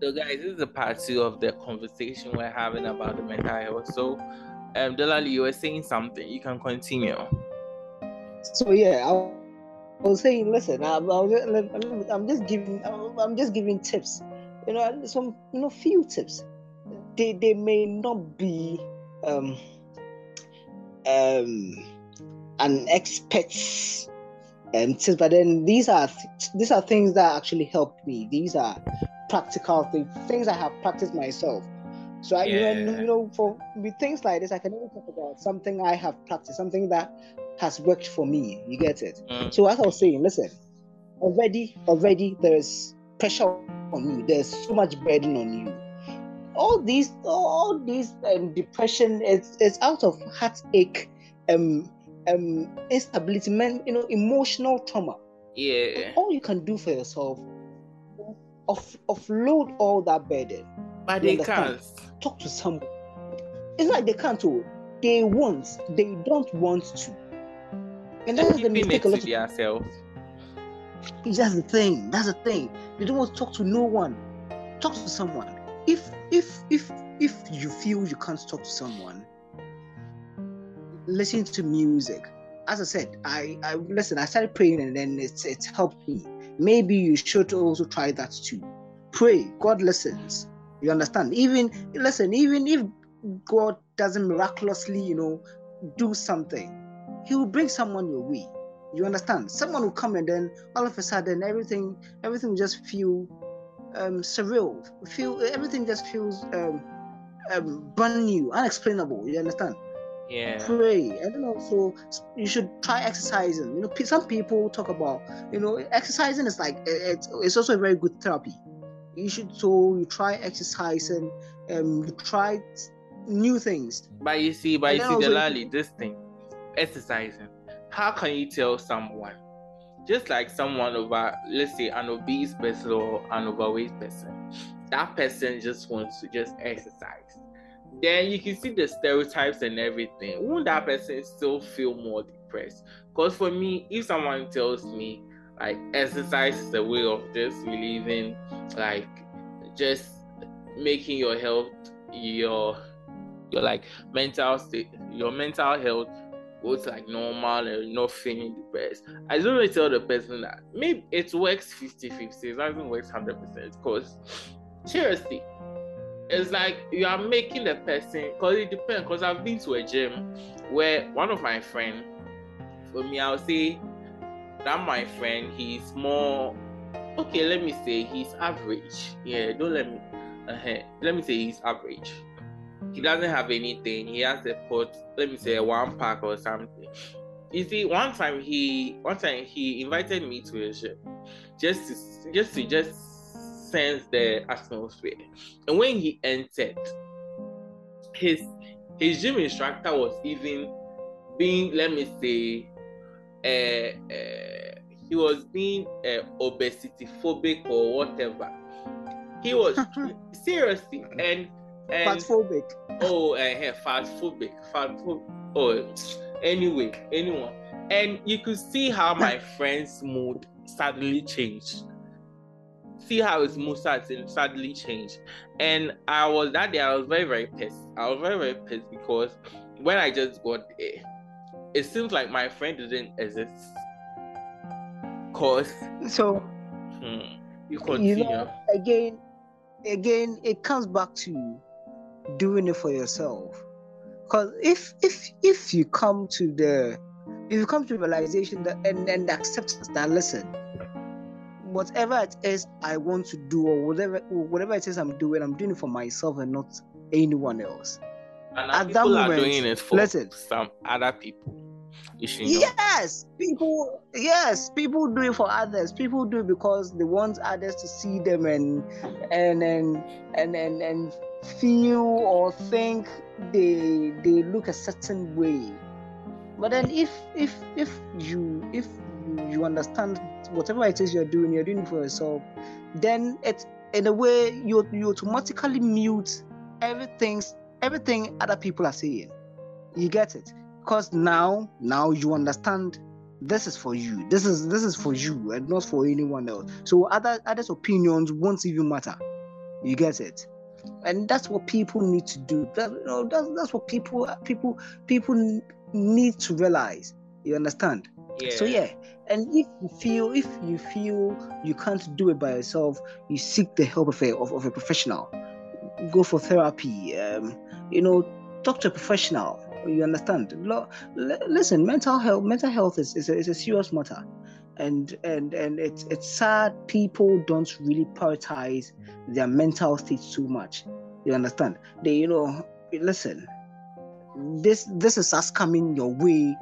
So, guys, this is a part two of the conversation we're having about the mental health. So, um, Delali, you were saying something. You can continue. So yeah, I was saying, listen, I'm, I'm just giving, I'm just giving tips. You know, some, you know, few tips. They they may not be um um an expert um tips, but then these are these are things that actually helped me. These are practical things, things I have practiced myself. So I, yeah. you, know, you know, for with things like this, I can only talk about something I have practiced, something that has worked for me. You get it? Mm. So as I was saying, listen, already, already there is pressure on you. There's so much burden on you. All these, all these um, depression is is out of heartache, um, um, instability, man, you know, emotional trauma. Yeah. all you can do for yourself off, offload all that burden. But they can't. Talk to someone. It's like they can't. Oh, they want. They don't want to. And that's the mistake a lot of yourself. That's the thing. That's the thing. They don't want to talk to no one. Talk to someone. If if if if you feel you can't talk to someone, listen to music. As I said, I I listen. I started praying and then it's it's helped me maybe you should also try that too. Pray, God listens. You understand? Even listen, even if God doesn't miraculously, you know, do something, He will bring someone your way. You understand? Someone will come and then all of a sudden everything, everything just feel um, surreal. Feel everything just feels um, um, brand new, unexplainable. You understand? Yeah. Pray and then also you should try exercising. You know some people talk about you know exercising is like it's, it's also a very good therapy. You should so you try exercising um you try new things. But you see but you see Delali this thing exercising. How can you tell someone? Just like someone over let's say an obese person or an overweight person. That person just wants to just exercise then you can see the stereotypes and everything. Won't that person still feel more depressed? Because for me, if someone tells me like exercise is a way of just relieving, like just making your health, your your like mental state, your mental health goes like normal and not feeling depressed. I don't really tell the person that maybe it works 50-50, it doesn't work 100% because seriously it's like you are making the person because it depends because i've been to a gym where one of my friend for me i'll say that my friend he's more okay let me say he's average. Yeah don't let me uh, let me say he's average. He doesn't have anything he has a pot let me say a one pack or something. You see one time he one time he invited me to a gym just to just to just sense the atmosphere. And when he entered, his his gym instructor was even being, let me say, uh, uh, he was being uh, obesity phobic or whatever. He was seriously and and fat phobic. Oh, uh, fat phobic, fat phobic. Oh, anyway, anyone, and you could see how my friend's mood suddenly changed see how his mood suddenly changed. And I was that day I was very, very pissed. I was very, very pissed because when I just got there, it seems like my friend didn't exist. Cause so hmm, you continue. You know, again, again, it comes back to doing it for yourself. Because if if if you come to the if you come to realization that and, and acceptance that listen, whatever it is I want to do or whatever whatever it is I'm doing, I'm doing it for myself and not anyone else. And At that moment, are doing it for listen, some other people. Yes, people. Yes, people do it for others. People do it because they want others to see them and and and and and, and feel or think they they look a certain way. But then if if if you if you, understand whatever it is you're doing, you're doing it for yourself, then it's in a way you you automatically mute everything everything other people are saying. You get it? Because now now you understand this is for you. This is this is for you and not for anyone else. So other others' opinions won't even matter. You get it? And that's what people need to do. That, you know, that's, that's what people people people need to realize. You understand? Yeah. So yeah, and if you feel if you feel you can't do it by yourself, you seek the help of a of, of a professional. Go for therapy. Um, you know, talk to a professional. You understand? listen, mental health mental health is, is, a, is a serious matter, and and and it's it's sad people don't really prioritize their mental state too much. You understand? They you know listen. This this is us coming your way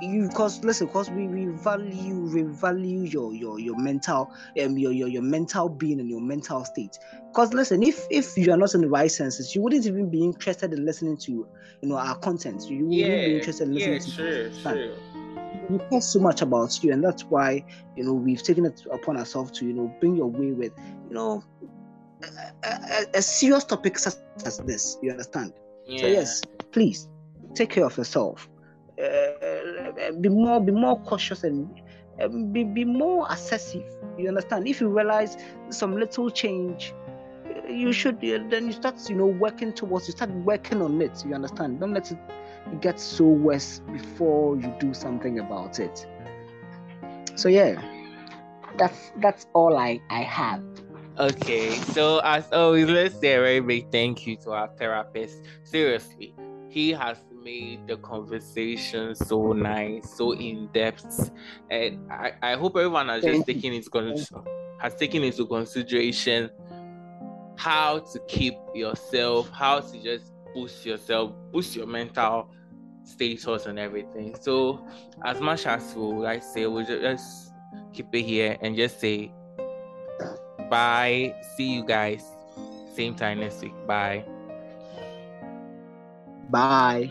you because listen because we, we value we value your your your mental um your, your your mental being and your mental state. Because listen if if you are not in the right senses you wouldn't even be interested in listening to you know our content. You wouldn't yeah, be interested in listening yeah, to sure, sure. we care so much about you and that's why you know we've taken it upon ourselves to you know bring your way with you know a, a, a serious topic such as this you understand? Yeah. so yes please take care of yourself. Uh, Eh, be more be more cautious and uh, be, be more assessive you understand? If you realize some little change eh, you should eh, then you start you know working towards you start working on it you understand? Don't let it get so worse before you do something about it. So yeah that's that's all i i have. Okay so as always let's say a very big thank you to our therapist. Seriously he has made the conversation so nice, so in depth, and I, I hope everyone has just taken into has taken into consideration how to keep yourself, how to just boost yourself, boost your mental status and everything. So, as much as we like say, we'll just keep it here and just say bye. See you guys same time next week. Bye. Bye.